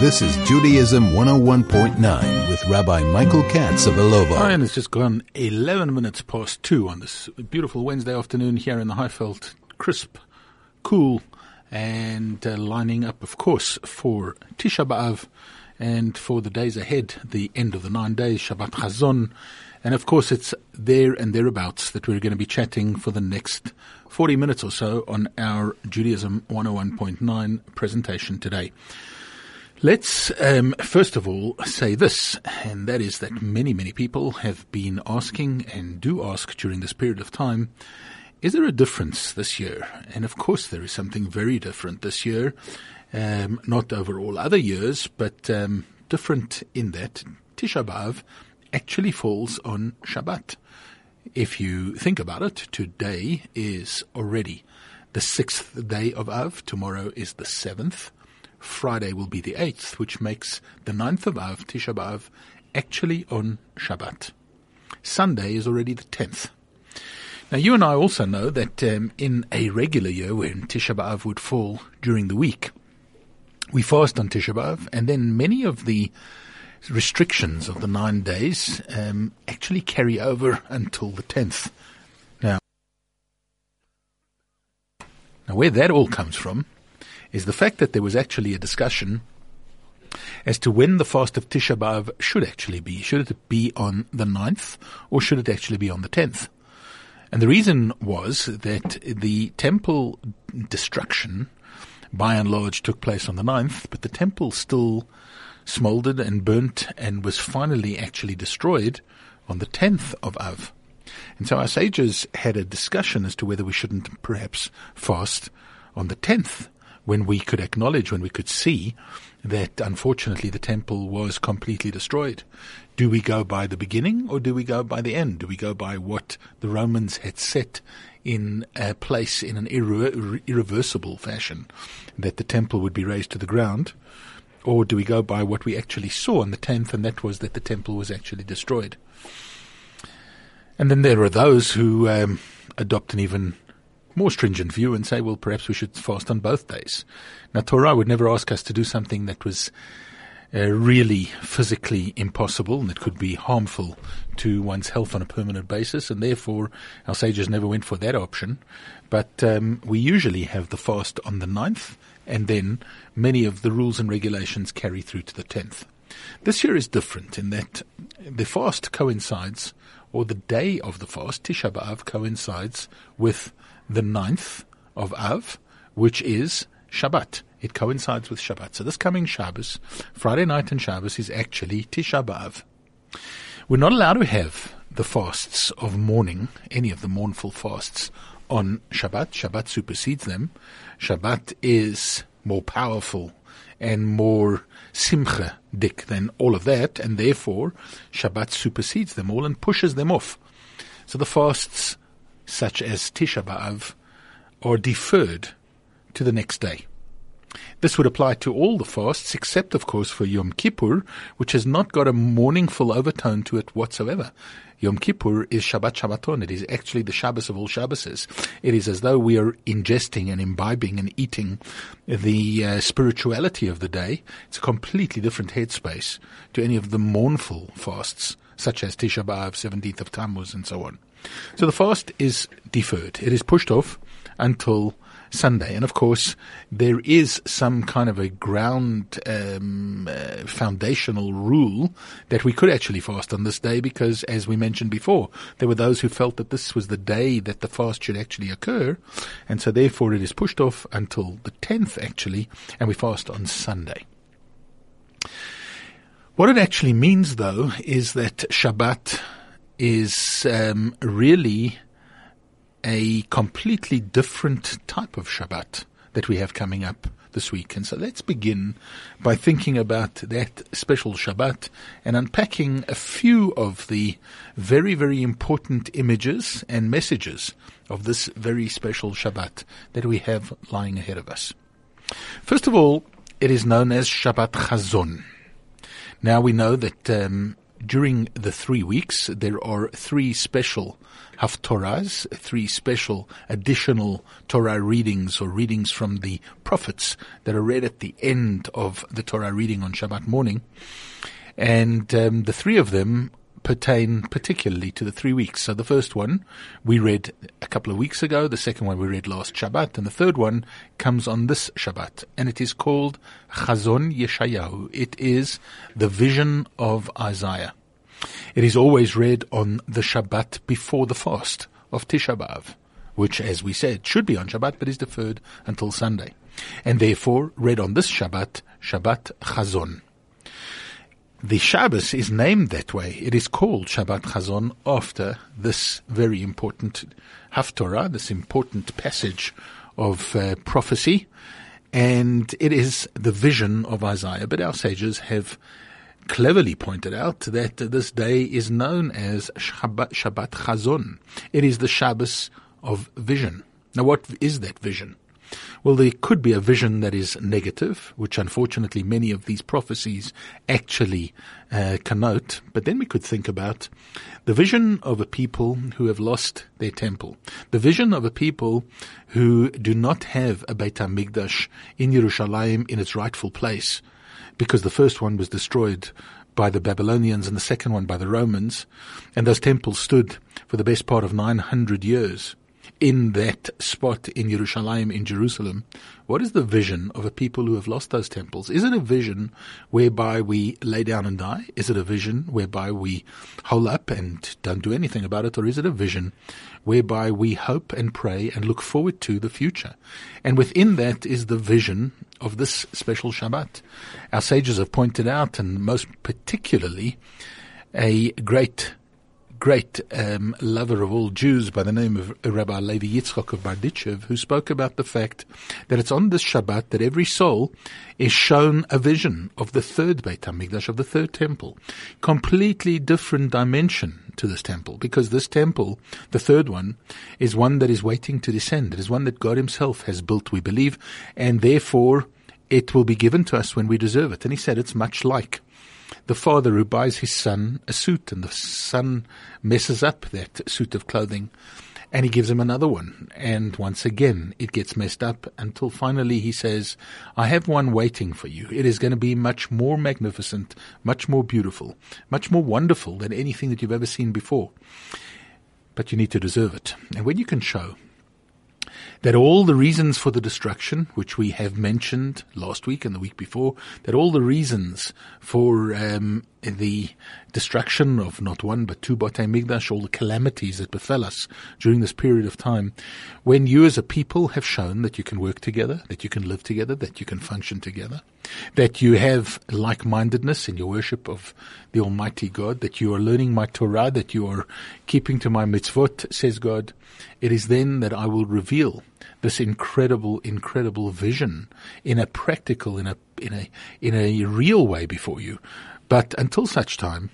This is Judaism 101.9 with Rabbi Michael Katz of Ilovo. And it's just gone 11 minutes past 2 on this beautiful Wednesday afternoon here in the Highveld. Crisp, cool, and uh, lining up, of course, for Tisha B'Av and for the days ahead, the end of the nine days, Shabbat Chazon. And of course, it's there and thereabouts that we're going to be chatting for the next 40 minutes or so on our Judaism 101.9 presentation today. Let's um, first of all say this, and that is that many, many people have been asking and do ask during this period of time is there a difference this year? And of course, there is something very different this year, um, not over all other years, but um, different in that Tisha B'Av actually falls on Shabbat. If you think about it, today is already the sixth day of Av. Tomorrow is the seventh. Friday will be the 8th, which makes the 9th of Av, Tisha B'Av, actually on Shabbat. Sunday is already the 10th. Now, you and I also know that um, in a regular year when Tisha B'Av would fall during the week, we fast on Tisha B'Av, and then many of the restrictions of the nine days um, actually carry over until the 10th. Now, now, where that all comes from is the fact that there was actually a discussion as to when the fast of Tisha B'Av should actually be. Should it be on the 9th or should it actually be on the 10th? And the reason was that the temple destruction, by and large, took place on the 9th, but the temple still smoldered and burnt and was finally actually destroyed on the 10th of Av. And so our sages had a discussion as to whether we shouldn't perhaps fast on the 10th when we could acknowledge, when we could see that unfortunately the temple was completely destroyed. Do we go by the beginning or do we go by the end? Do we go by what the Romans had set in a place in an irre- irreversible fashion that the temple would be razed to the ground? Or do we go by what we actually saw on the 10th and that was that the temple was actually destroyed? And then there are those who um, adopt an even more stringent view and say, well, perhaps we should fast on both days. Now, Torah would never ask us to do something that was uh, really physically impossible and that could be harmful to one's health on a permanent basis, and therefore our sages never went for that option. But um, we usually have the fast on the 9th, and then many of the rules and regulations carry through to the 10th. This year is different in that the fast coincides, or the day of the fast, Tisha B'Av, coincides with the 9th of Av, which is Shabbat. It coincides with Shabbat. So this coming Shabbos, Friday night and Shabbos, is actually Tisha B'Av. We're not allowed to have the fasts of mourning, any of the mournful fasts, on Shabbat. Shabbat supersedes them. Shabbat is more powerful and more simcha dik than all of that, and therefore Shabbat supersedes them all and pushes them off. So the fasts such as Tisha B'Av, are deferred to the next day. This would apply to all the fasts, except, of course, for Yom Kippur, which has not got a mourningful overtone to it whatsoever. Yom Kippur is Shabbat Shabbaton. It is actually the Shabbos of all Shabbases. It is as though we are ingesting and imbibing and eating the uh, spirituality of the day. It's a completely different headspace to any of the mournful fasts, such as Tisha B'Av, 17th of Tammuz, and so on. So the fast is deferred. It is pushed off until Sunday. And of course, there is some kind of a ground um, uh, foundational rule that we could actually fast on this day because, as we mentioned before, there were those who felt that this was the day that the fast should actually occur. And so, therefore, it is pushed off until the 10th, actually, and we fast on Sunday. What it actually means, though, is that Shabbat is um, really a completely different type of Shabbat that we have coming up this week. And so let's begin by thinking about that special Shabbat and unpacking a few of the very, very important images and messages of this very special Shabbat that we have lying ahead of us. First of all, it is known as Shabbat Chazon. Now we know that um, during the three weeks, there are three special haftorahs, three special additional Torah readings or readings from the prophets that are read at the end of the Torah reading on Shabbat morning. And um, the three of them pertain particularly to the three weeks. So the first one we read a couple of weeks ago, the second one we read last Shabbat, and the third one comes on this Shabbat, and it is called Chazon Yeshayahu. It is the vision of Isaiah. It is always read on the Shabbat before the fast of Tisha B'Av, which, as we said, should be on Shabbat, but is deferred until Sunday, and therefore read on this Shabbat, Shabbat Chazon. The Shabbos is named that way. It is called Shabbat Chazon after this very important Haftorah, this important passage of uh, prophecy, and it is the vision of Isaiah. But our sages have cleverly pointed out that this day is known as Shabbat, Shabbat Chazon. It is the Shabbos of vision. Now, what is that vision? Well, there could be a vision that is negative, which unfortunately many of these prophecies actually uh, connote. But then we could think about the vision of a people who have lost their temple, the vision of a people who do not have a Beit HaMikdash in Yerushalayim in its rightful place, because the first one was destroyed by the Babylonians and the second one by the Romans, and those temples stood for the best part of 900 years in that spot in Yerushalayim, in Jerusalem, what is the vision of a people who have lost those temples? Is it a vision whereby we lay down and die? Is it a vision whereby we hole up and don't do anything about it? Or is it a vision whereby we hope and pray and look forward to the future? And within that is the vision of this special Shabbat. Our sages have pointed out, and most particularly, a great great um, lover of all Jews by the name of Rabbi Levi Yitzchok of Barditchev, who spoke about the fact that it's on this Shabbat that every soul is shown a vision of the third Beit HaMikdash, of the third temple. Completely different dimension to this temple, because this temple, the third one, is one that is waiting to descend. It is one that God himself has built, we believe, and therefore it will be given to us when we deserve it. And he said it's much like the father who buys his son a suit and the son messes up that suit of clothing and he gives him another one. And once again, it gets messed up until finally he says, I have one waiting for you. It is going to be much more magnificent, much more beautiful, much more wonderful than anything that you've ever seen before. But you need to deserve it. And when you can show that all the reasons for the destruction, which we have mentioned last week and the week before, that all the reasons for um, the destruction of not one but two Batei Mikdash, all the calamities that befell us during this period of time, when you as a people have shown that you can work together, that you can live together, that you can function together, that you have like-mindedness in your worship of the Almighty God, that you are learning my Torah, that you are keeping to my mitzvot, says God, it is then that I will reveal this incredible, incredible vision in a practical, in a, in a, in a real way before you. But until such time,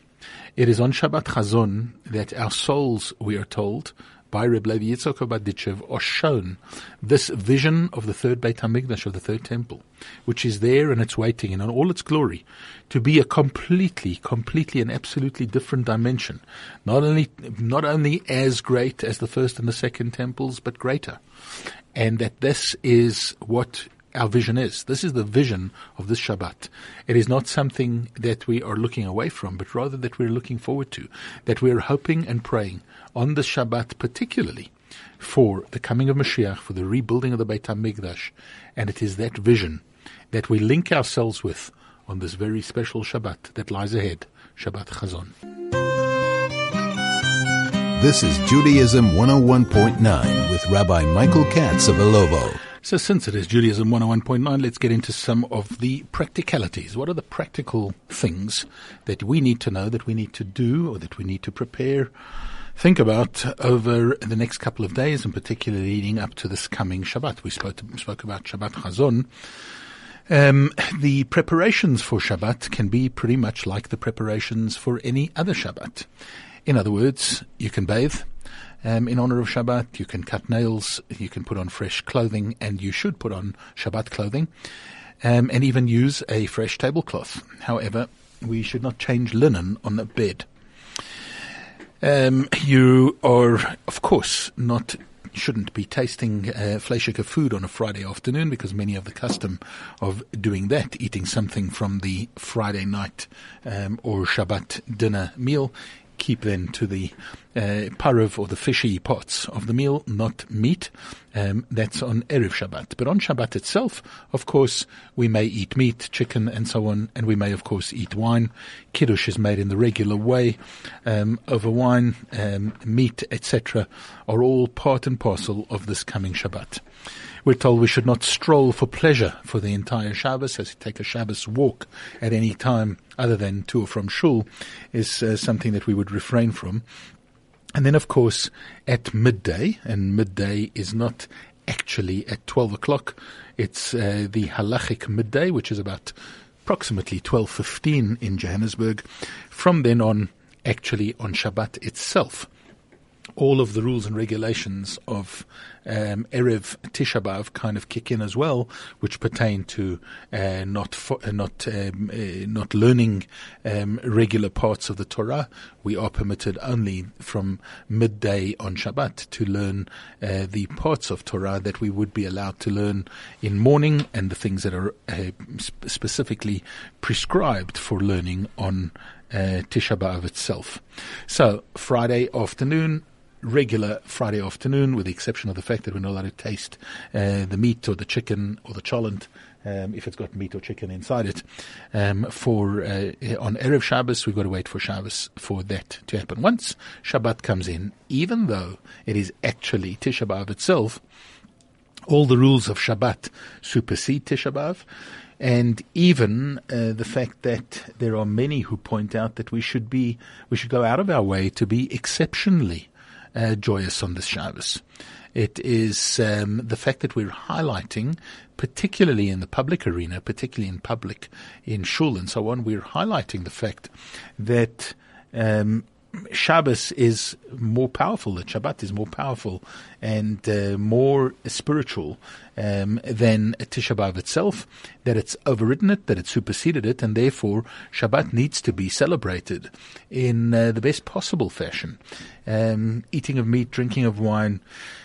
it is on Shabbat Chazon that our souls, we are told, by Reb Levi Yitzchok of Barditchev are shown this vision of the third Beit HaMikdash, of the third temple, which is there and it's waiting and in all its glory to be a completely, completely and absolutely different dimension. Not only, not only as great as the first and the second temples, but greater. And that this is what our vision is. This is the vision of this Shabbat. It is not something that we are looking away from, but rather that we're looking forward to, that we're hoping and praying on the Shabbat particularly for the coming of Mashiach, for the rebuilding of the Beit HaMikdash. And it is that vision that we link ourselves with on this very special Shabbat that lies ahead, Shabbat Chazon. This is Judaism 101.9 with Rabbi Michael Katz of Ilovo. So, since it is Judaism 101.9, let's get into some of the practicalities. What are the practical things that we need to know, that we need to do, or that we need to prepare, think about over the next couple of days, and particularly leading up to this coming Shabbat? We spoke, spoke about Shabbat Chazon. Um, the preparations for Shabbat can be pretty much like the preparations for any other Shabbat. In other words, you can bathe um, in honor of Shabbat. You can cut nails. You can put on fresh clothing, and you should put on Shabbat clothing, um, and even use a fresh tablecloth. However, we should not change linen on the bed. Um, you are, of course, not shouldn't be tasting uh, fleischiger food on a Friday afternoon because many have the custom of doing that, eating something from the Friday night um, or Shabbat dinner meal keep then to the uh, parav or the fishy parts of the meal, not meat. Um, that's on Erev Shabbat. But on Shabbat itself, of course, we may eat meat, chicken, and so on, and we may, of course, eat wine. Kiddush is made in the regular way. Um, over wine, um, meat, etc., are all part and parcel of this coming Shabbat. We're told we should not stroll for pleasure for the entire Shabbos, as take a Shabbos walk at any time other than to or from shul is uh, something that we would refrain from. And then, of course, at midday, and midday is not actually at 12 o'clock, it's uh, the halachic midday, which is about approximately 12.15 in Johannesburg. From then on, actually on Shabbat itself, all of the rules and regulations of um, Erev Tisha B'Av kind of kick in as well, which pertain to uh, not fo- uh, not um, uh, not learning um, regular parts of the Torah. We are permitted only from midday on Shabbat to learn uh, the parts of Torah that we would be allowed to learn in morning, and the things that are uh, sp- specifically prescribed for learning on Tisha B'Av itself. So Friday afternoon, regular Friday afternoon, with the exception of the fact that we're not allowed to taste uh, the meat or the chicken or the cholent. Um, if it's got meat or chicken inside it, um, for uh, on erev Shabbos we've got to wait for Shabbos for that to happen. Once Shabbat comes in, even though it is actually Tisha B'av itself, all the rules of Shabbat supersede Tisha B'av. And even uh, the fact that there are many who point out that we should be, we should go out of our way to be exceptionally uh, joyous on this Shabbos. It is um, the fact that we're highlighting, particularly in the public arena, particularly in public, in shul and so on, we're highlighting the fact that um, Shabbos is more powerful, that Shabbat is more powerful and uh, more spiritual um, than Tisha B'Av itself, that it's overridden it, that it's superseded it, and therefore Shabbat needs to be celebrated in uh, the best possible fashion. Um, eating of meat, drinking of wine,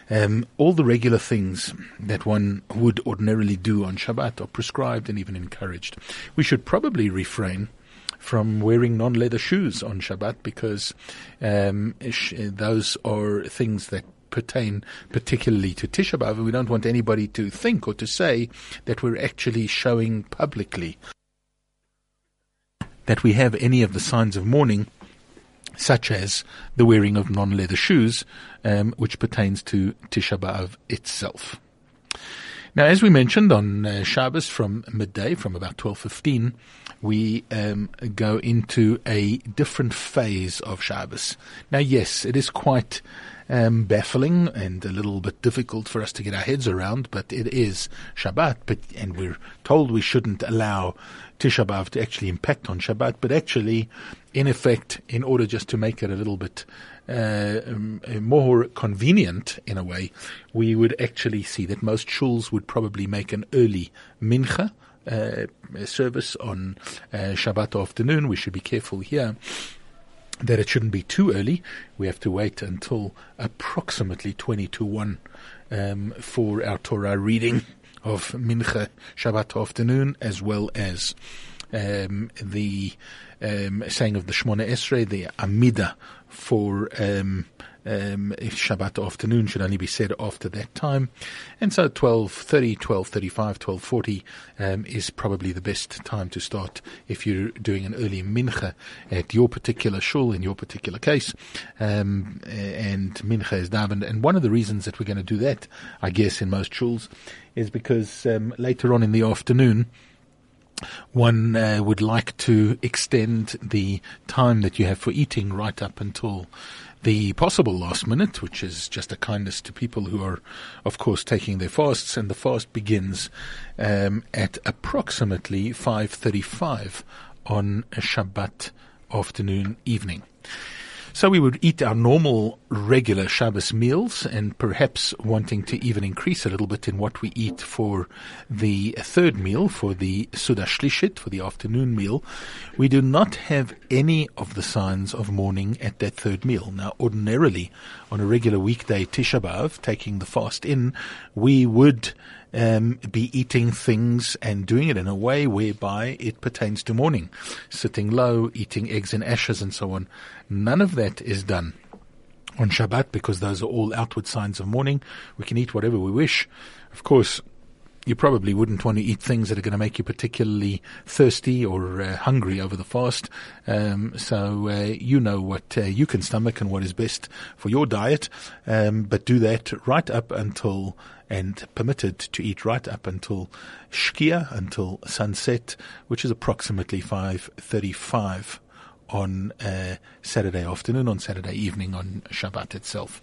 um, all the regular things that one would ordinarily do on Shabbat are prescribed and even encouraged. We should probably refrain from wearing non-leather shoes on Shabbat because um, sh- those are things that pertain particularly to Tisha B'Av, we don't want anybody to think or to say that we're actually showing publicly that we have any of the signs of mourning, such as the wearing of non-leather shoes, um, which pertains to Tisha B'Av itself. Now, as we mentioned on uh, Shabbos from midday, from about 12.15, we um, go into a different phase of Shabbos. Now, yes, it is quite um, baffling and a little bit difficult for us to get our heads around, but it is Shabbat, but, and we're told we shouldn't allow Tisha B'Av to actually impact on Shabbat, but actually, in effect, in order just to make it a little bit more convenient in a way, we would actually see that most shuls would probably make an early mincha uh, service on uh, Shabbat afternoon. We should be careful here that it shouldn't be too early. We have to wait until approximately 20 to 1 um, for our Torah reading of Mincha Shabbat afternoon, as well as um, the um, saying of the Shmona Esrei, the Amida for um, um, Shabbat afternoon should only be said after that time. And so 12.30, 12.35, 12.40 um, is probably the best time to start if you're doing an early mincha at your particular shul, in your particular case. Um, and mincha is davened. And one of the reasons that we're going to do that, I guess, in most shuls is because um, later on in the afternoon, one uh, would like to extend the time that you have for eating right up until the possible last minute, which is just a kindness to people who are, of course, taking their fasts, and the fast begins um, at approximately 5.35 on a Shabbat afternoon evening. So we would eat our normal regular Shabbos meals and perhaps wanting to even increase a little bit in what we eat for the third meal, for the Suda Shlishit, for the afternoon meal. We do not have any of the signs of mourning at that third meal. Now, ordinarily, on a regular weekday Tisha B'Av, taking the fast in, we would um, be eating things and doing it in a way whereby it pertains to mourning, sitting low, eating eggs and ashes and so on. None of that is done on Shabbat because those are all outward signs of mourning. We can eat whatever we wish. Of course, you probably wouldn't want to eat things that are going to make you particularly thirsty or uh, hungry over the fast. Um, so uh, you know what uh, you can stomach and what is best for your diet. Um, but do that right up until and permitted to eat right up until Shkia, until sunset, which is approximately 5.35 on uh, Saturday afternoon, on Saturday evening, on Shabbat itself.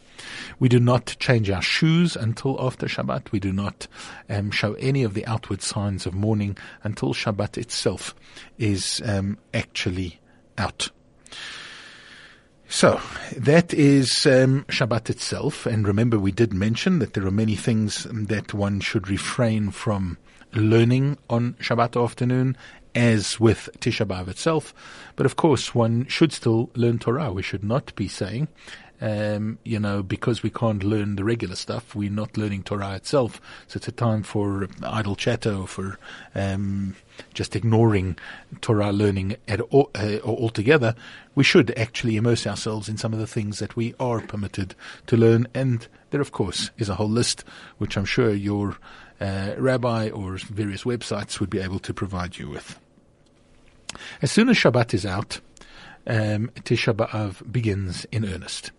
We do not change our shoes until after Shabbat. We do not um, show any of the outward signs of mourning until Shabbat itself is um, actually out. So that is um, Shabbat itself, and remember we did mention that there are many things that one should refrain from learning on Shabbat afternoon, as with Tisha B'av itself. But of course, one should still learn Torah. We should not be saying, um, you know, because we can't learn the regular stuff, we're not learning Torah itself. So it's a time for idle chatter or for um, just ignoring Torah learning at all, uh, altogether. We should actually immerse ourselves in some of the things that we are permitted to learn. And there, of course, is a whole list, which I'm sure your uh, rabbi or various websites would be able to provide you with. As soon as Shabbat is out, um, Tisha B'Av begins in earnest.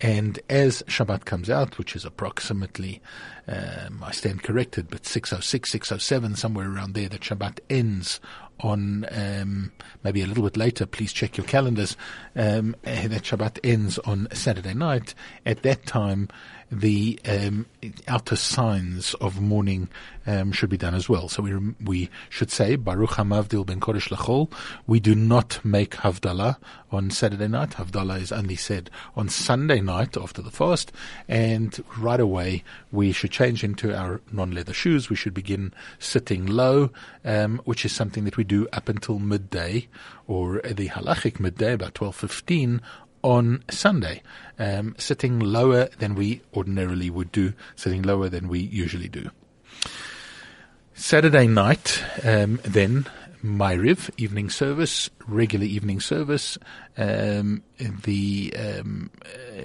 And as Shabbat comes out, which is approximately, um, I stand corrected, but 606, 607, somewhere around there, that Shabbat ends on um, maybe a little bit later. Please check your calendars. Um, that Shabbat ends on Saturday night. At that time, the um, outer signs of mourning um, should be done as well. So we we should say Baruch Hamavdil ben Kodesh Lachol. We do not make Havdalah on Saturday night. Havdalah is only said on Sunday night after the fast, and right away we should change into our non-leather shoes. We should begin sitting low, um, which is something that we do up until midday or the halachic midday, about twelve fifteen on Sunday, um, sitting lower than we ordinarily would do, sitting lower than we usually do. Saturday night, um, then Ma'ariv evening service, regular evening service. Um, the um,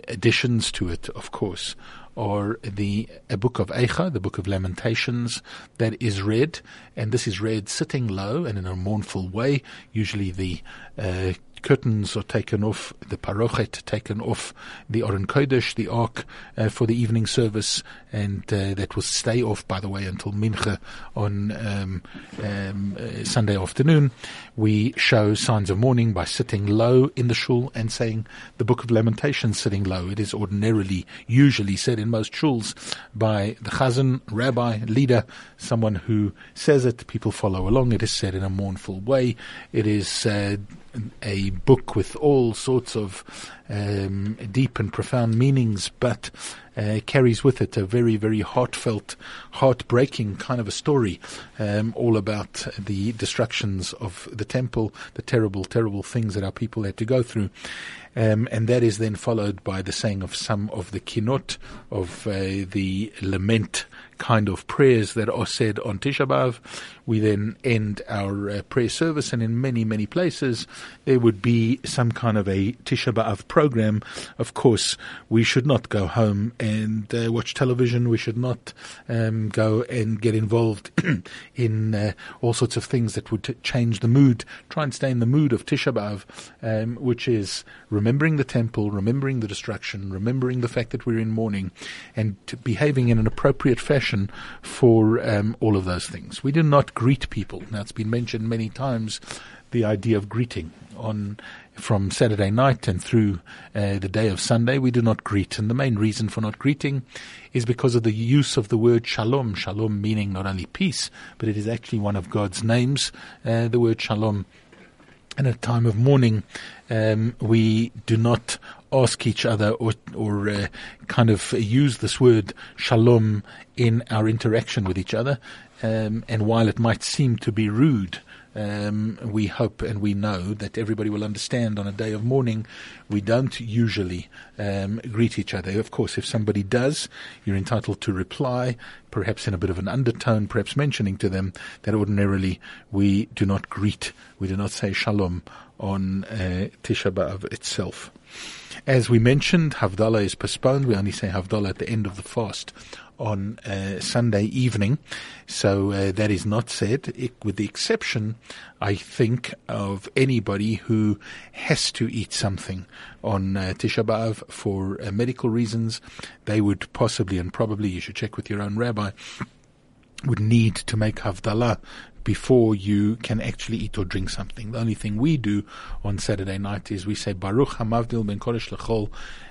additions to it, of course, or the a book of Eicha, the book of Lamentations, that is read, and this is read sitting low and in a mournful way. Usually, the uh, curtains are taken off, the parochet taken off the Aron Kodesh, the Ark, uh, for the evening service, and uh, that will stay off, by the way, until Mincha on um, um, uh, Sunday afternoon. We show signs of mourning by sitting low in the shul and saying the Book of Lamentations sitting low. It is ordinarily, usually said in most shuls by the chazan, rabbi, leader, someone who says it. People follow along. It is said in a mournful way. It is uh, book with all sorts of um, deep and profound meanings, but uh, carries with it a very, very heartfelt, heartbreaking kind of a story, um, all about the destructions of the temple, the terrible, terrible things that our people had to go through. Um, and that is then followed by the saying of some of the kinot, of uh, the lament kind of prayers that are said on Tisha B'Av. We then end our uh, prayer service, and in many, many places there would be some kind of a Tisha B'Av program. Of course, we should not go home and uh, watch television. We should not um, go and get involved in uh, all sorts of things that would t- change the mood. Try and stay in the mood of Tisha B'Av, um, which is remembering the temple, remembering the destruction, remembering the fact that we're in mourning, and behaving in an appropriate fashion for um, all of those things. We do not greet people. Now, it's been mentioned many times the idea of greeting on from Saturday night and through uh, the day of Sunday. We do not greet, and the main reason for not greeting is because of the use of the word shalom. Shalom meaning not only peace, but it is actually one of God's names. Uh, the word shalom. And at a time of mourning, um, we do not ask each other or, or uh, kind of use this word shalom in our interaction with each other. Um, and while it might seem to be rude, um, we hope and we know that everybody will understand on a day of mourning. We don't usually um, greet each other. Of course, if somebody does, you're entitled to reply, perhaps in a bit of an undertone, perhaps mentioning to them that ordinarily we do not greet, we do not say shalom on uh, Tisha B'Av itself. As we mentioned, Havdalah is postponed. We only say Havdalah at the end of the fast on uh, Sunday evening. So uh, that is not said, it, with the exception, I think, of anybody who has to eat something on uh, Tisha B'Av for uh, medical reasons. They would possibly, and probably, you should check with your own rabbi, would need to make Havdalah before you can actually eat or drink something. The only thing we do on Saturday night is we say Baruch Hamavdil Ben Kodesh Lechol.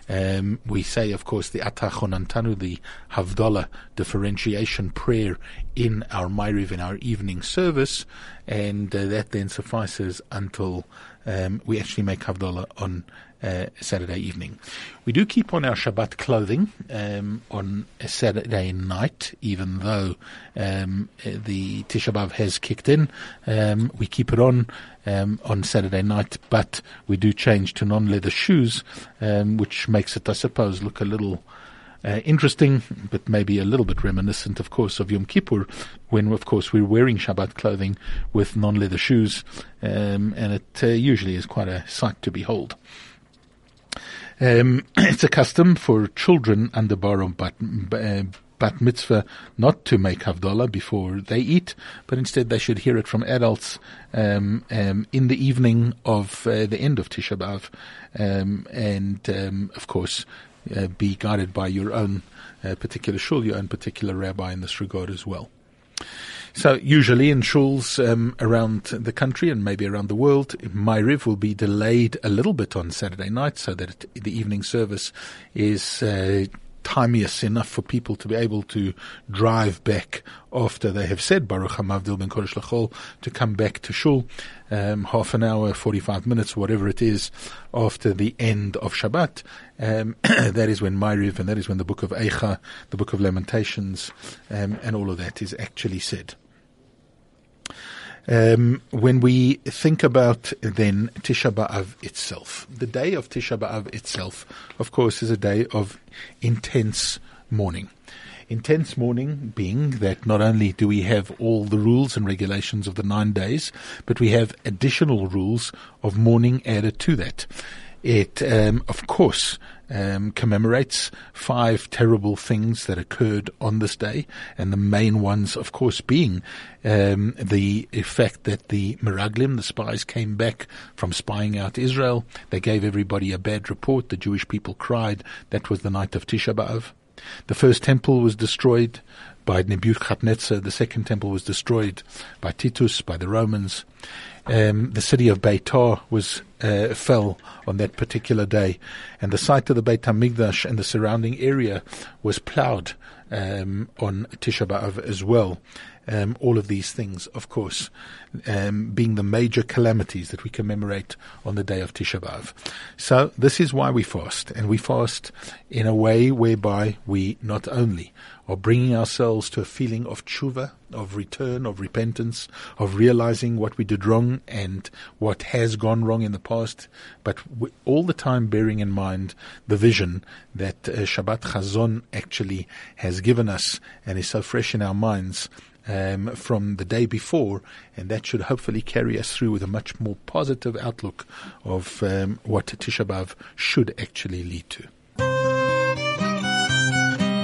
Um, we say, of course, the Atachonantanu, the Havdalah differentiation prayer in our Ma'ariv, in our evening service, and uh, that then suffices until um, we actually make Havdalah on uh, Saturday evening. We do keep on our Shabbat clothing um, on a Saturday night, even though um, the Tisha B'av has kicked in. Um, we keep it on um, on Saturday night, but we do change to non-leather shoes, um, which makes it, I suppose, look a little. Uh, interesting, but maybe a little bit reminiscent, of course, of Yom Kippur, when, of course, we're wearing Shabbat clothing with non-leather shoes, um, and it uh, usually is quite a sight to behold. Um, it's a custom for children under bar bat, uh, bat mitzvah not to make havdalah before they eat, but instead they should hear it from adults um, um, in the evening of uh, the end of Tisha B'av, um, and um, of course uh, be guided by your own uh, particular shul, your own particular rabbi in this regard as well. So usually in shuls um, around the country and maybe around the world, Ma'ariv will be delayed a little bit on Saturday night so that it, the evening service is uh, timiest enough for people to be able to drive back after they have said Baruch Hamavdil Ben Kodesh Lachol to come back to Shul, um, half an hour, 45 minutes, whatever it is, after the end of Shabbat. Um, that is when Ma'ariv and that is when the book of Eicha, the book of Lamentations, um, and all of that is actually said. Um, when we think about then Tisha B'Av itself, the day of Tisha B'Av itself, of course, is a day of intense mourning. Intense mourning being that not only do we have all the rules and regulations of the nine days, but we have additional rules of mourning added to that. It, um, of course, um, commemorates five terrible things that occurred on this day, and the main ones, of course, being um, the effect that the Meraglim, the spies, came back from spying out Israel. They gave everybody a bad report. The Jewish people cried. That was the night of Tisha B'av. The first temple was destroyed by Nebuchadnezzar. The second temple was destroyed by Titus, by the Romans. Um, the city of Beitar was uh, fell on that particular day, and the site of the Beit Hamikdash and the surrounding area was ploughed um, on Tisha B'av as well. Um, all of these things, of course, um, being the major calamities that we commemorate on the day of Tisha B'av. So this is why we fast, and we fast in a way whereby we not only are bringing ourselves to a feeling of tshuva, of return, of repentance, of realizing what we did wrong and what has gone wrong in the past, but all the time bearing in mind the vision that uh, Shabbat Chazon actually has given us and is so fresh in our minds um, from the day before, and that should hopefully carry us through with a much more positive outlook of um, what Tisha B'av should actually lead to.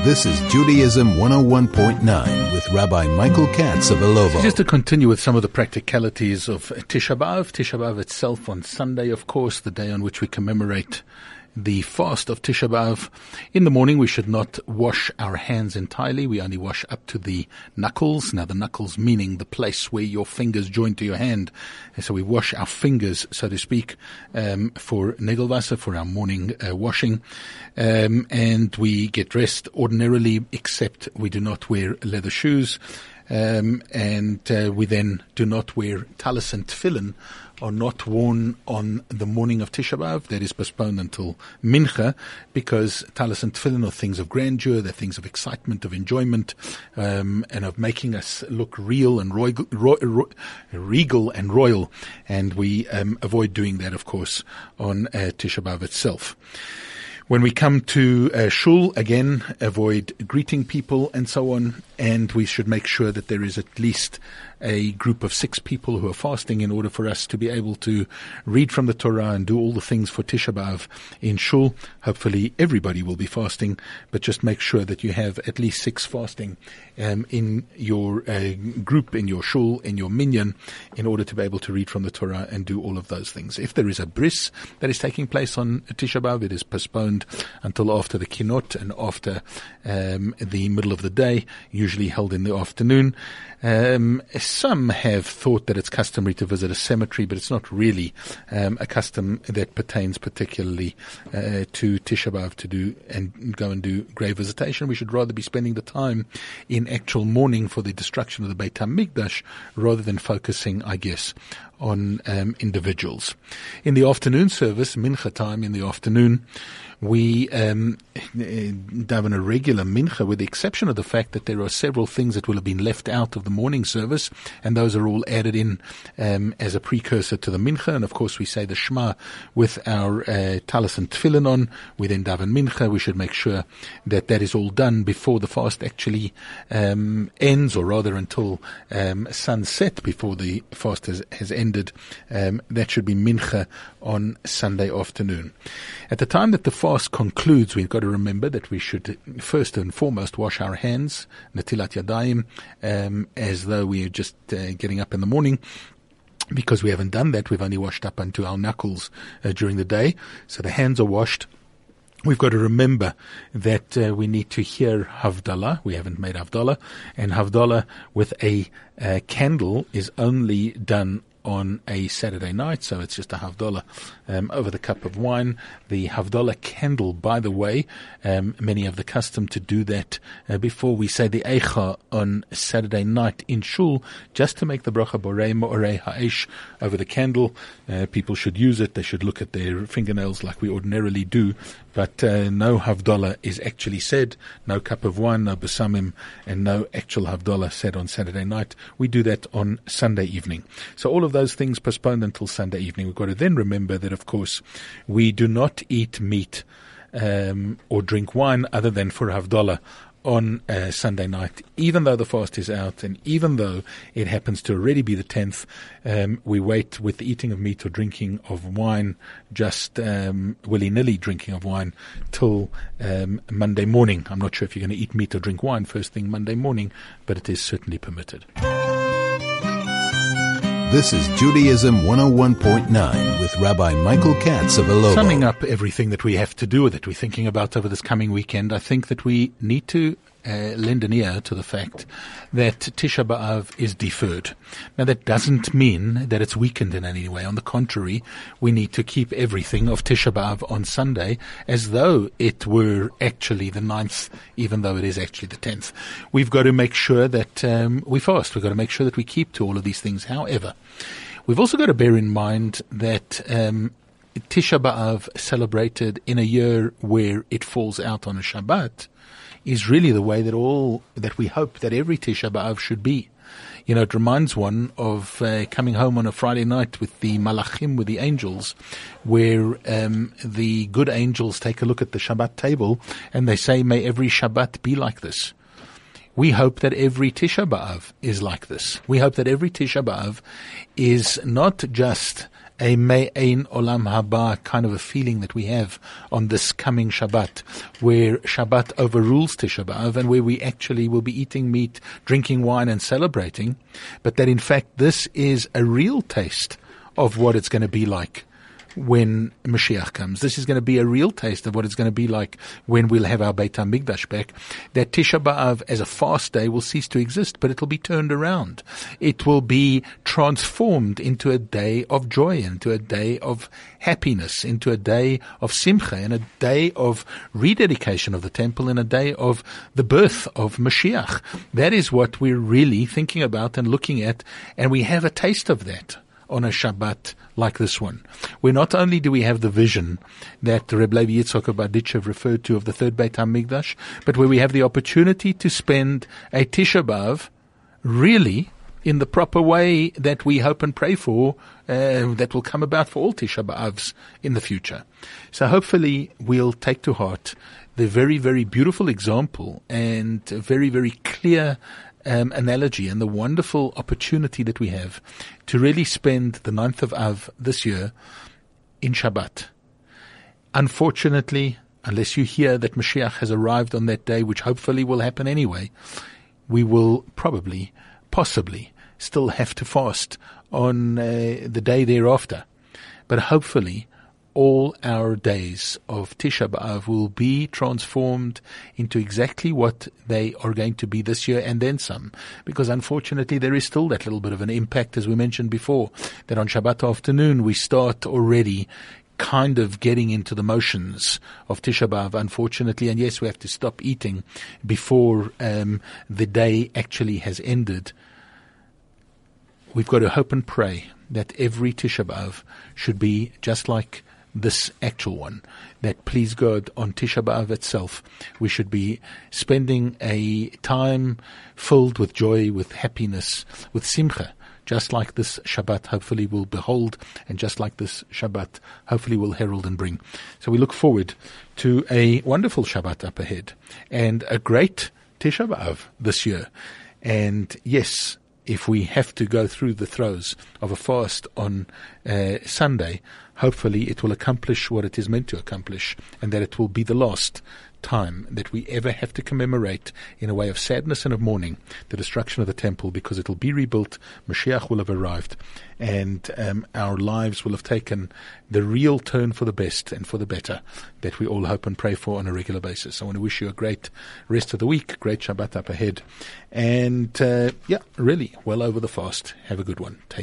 This is Judaism 101.9 with Rabbi Michael Katz of Ilovo. Just to continue with some of the practicalities of Tisha B'Av, Tisha B'Av itself on Sunday, of course, the day on which we commemorate the fast of Tisha B'Av. In the morning, we should not wash our hands entirely. We only wash up to the knuckles. Now, the knuckles meaning the place where your fingers join to your hand. And so we wash our fingers, so to speak, um, for Negelwasser, for our morning uh, washing. Um, and we get dressed ordinarily, except we do not wear leather shoes. um, and uh, we then do not wear talis and tefillin are not worn on the morning of Tisha B'Av. That is postponed until Mincha because talis and tefillin are things of grandeur, they're things of excitement, of enjoyment, um, and of making us look real and royal, regal and royal. And we um, avoid doing that, of course, on uh, Tisha B'Av itself. When we come to uh, shul, again, avoid greeting people and so on, and we should make sure that there is at least a group of six people who are fasting in order for us to be able to read from the Torah and do all the things for Tisha B'Av in Shul. Hopefully everybody will be fasting, but just make sure that you have at least six fasting um, in your uh, group, in your Shul, in your minyan, in order to be able to read from the Torah and do all of those things. If there is a bris that is taking place on Tisha B'Av, it is postponed until after the kinot and after um, the middle of the day, usually held in the afternoon. Um, some have thought that it's customary to visit a cemetery, but it's not really um, a custom that pertains particularly uh, to Tisha B'av to do and go and do grave visitation. We should rather be spending the time in actual mourning for the destruction of the Beit HaMikdash rather than focusing, I guess, on um, individuals. In the afternoon service, mincha time in the afternoon, we um, daven a regular mincha, with the exception of the fact that there are several things that will have been left out of the morning service, and those are all added in um, as a precursor to the mincha. And of course, we say the Shema with our uh, talis and tefillin on. We then daven mincha. We should make sure that that is all done before the fast actually um, ends, or rather until um, sunset, before the fast has, has ended. Um, that should be mincha on Sunday afternoon. At the time that the fast concludes, we've got to remember that we should first and foremost wash our hands, natilat yadayim, um, as though we are just uh, getting up in the morning because we haven't done that. We've only washed up unto our knuckles uh, during the day. So the hands are washed. We've got to remember that uh, we need to hear Havdalah. We haven't made Havdalah. And Havdalah with a uh, candle is only done on a Saturday night, so it's just a Havdalah um, over the cup of wine. The Havdalah candle, by the way, um, many have the custom to do that uh, before we say the Eicha on Saturday night in Shul, just to make the bracha Borei Mo'orei Ha'esh over the candle. Uh, people should use it. They should look at their fingernails like we ordinarily do, but uh, no Havdalah is actually said, no cup of wine, no Besamim, and no actual Havdalah said on Saturday night. We do that on Sunday evening. So all of those things postponed until Sunday evening. We've got to then remember that, of course, we do not eat meat um, or drink wine other than for Havdalah on uh, Sunday night, even though the fast is out and even though it happens to already be the 10th, um, we wait with the eating of meat or drinking of wine, just um, willy nilly drinking of wine, till um, Monday morning. I'm not sure if you're going to eat meat or drink wine first thing Monday morning, but it is certainly permitted. This is Judaism 101.9 with Rabbi Michael Katz of Ilovo. Summing up everything that we have to do, that we're thinking about over this coming weekend, I think that we need to uh, lend an ear to the fact that Tisha B'Av is deferred. Now that doesn't mean that it's weakened in any way. On the contrary, we need to keep everything of Tisha B'Av on Sunday as though it were actually the ninth, even though it is actually the tenth. We've got to make sure that um, we fast. We've got to make sure that we keep to all of these things. However, we've also got to bear in mind that um, Tisha B'Av celebrated in a year where it falls out on a Shabbat is really the way that all that we hope that every Tisha B'av should be. You know, it reminds one of uh, coming home on a Friday night with the Malachim, with the angels, where um, the good angels take a look at the Shabbat table and they say, "May every Shabbat be like this." We hope that every Tisha B'av is like this. We hope that every Tisha B'av is not just a Me'ain Olam Haba kind of a feeling that we have on this coming Shabbat, where Shabbat overrules Tisha B'Av and where we actually will be eating meat, drinking wine and celebrating, but that in fact this is a real taste of what it's going to be like when Mashiach comes. This is going to be a real taste of what it's going to be like when we'll have our Beit HaMikdash back. That Tisha B'Av as a fast day will cease to exist, but it'll be turned around. It will be transformed into a day of joy, into a day of happiness, into a day of simcha, and a day of rededication of the temple, and a day of the birth of Mashiach. That is what we're really thinking about and looking at, and we have a taste of that on a Shabbat like this one, where not only do we have the vision that Reb Levi Yitzchok of Berditchev referred to of the third Beit HaMikdash, but where we have the opportunity to spend a Tisha B'Av really in the proper way that we hope and pray for, uh, that will come about for all Tisha B'Avs in the future. So hopefully we'll take to heart the very, very beautiful example and very, very clear um, analogy and the wonderful opportunity that we have to really spend the 9th of Av this year in Shabbat. Unfortunately, unless you hear that Mashiach has arrived on that day, which hopefully will happen anyway, we will probably, possibly, still have to fast on uh, the day thereafter. But hopefully, all our days of Tisha B'Av will be transformed into exactly what they are going to be this year and then some. Because unfortunately there is still that little bit of an impact, as we mentioned before, that on Shabbat afternoon we start already kind of getting into the motions of Tisha B'Av, unfortunately. And yes, we have to stop eating before um, the day actually has ended. We've got to hope and pray that every Tisha B'Av should be just like this actual one, that please God on Tisha B'Av itself, we should be spending a time filled with joy, with happiness, with simcha, just like this Shabbat hopefully will behold, and just like this Shabbat hopefully will herald and bring. So we look forward to a wonderful Shabbat up ahead, and a great Tisha B'Av this year. And yes, if we have to go through the throes of a fast on uh, Sunday, hopefully it will accomplish what it is meant to accomplish and that it will be the last time that we ever have to commemorate in a way of sadness and of mourning the destruction of the temple because it will be rebuilt, Mashiach will have arrived, and um, our lives will have taken the real turn for the best and for the better that we all hope and pray for on a regular basis. I want to wish you a great rest of the week, great Shabbat up ahead, and uh, yeah, really well over the fast. Have a good one. Take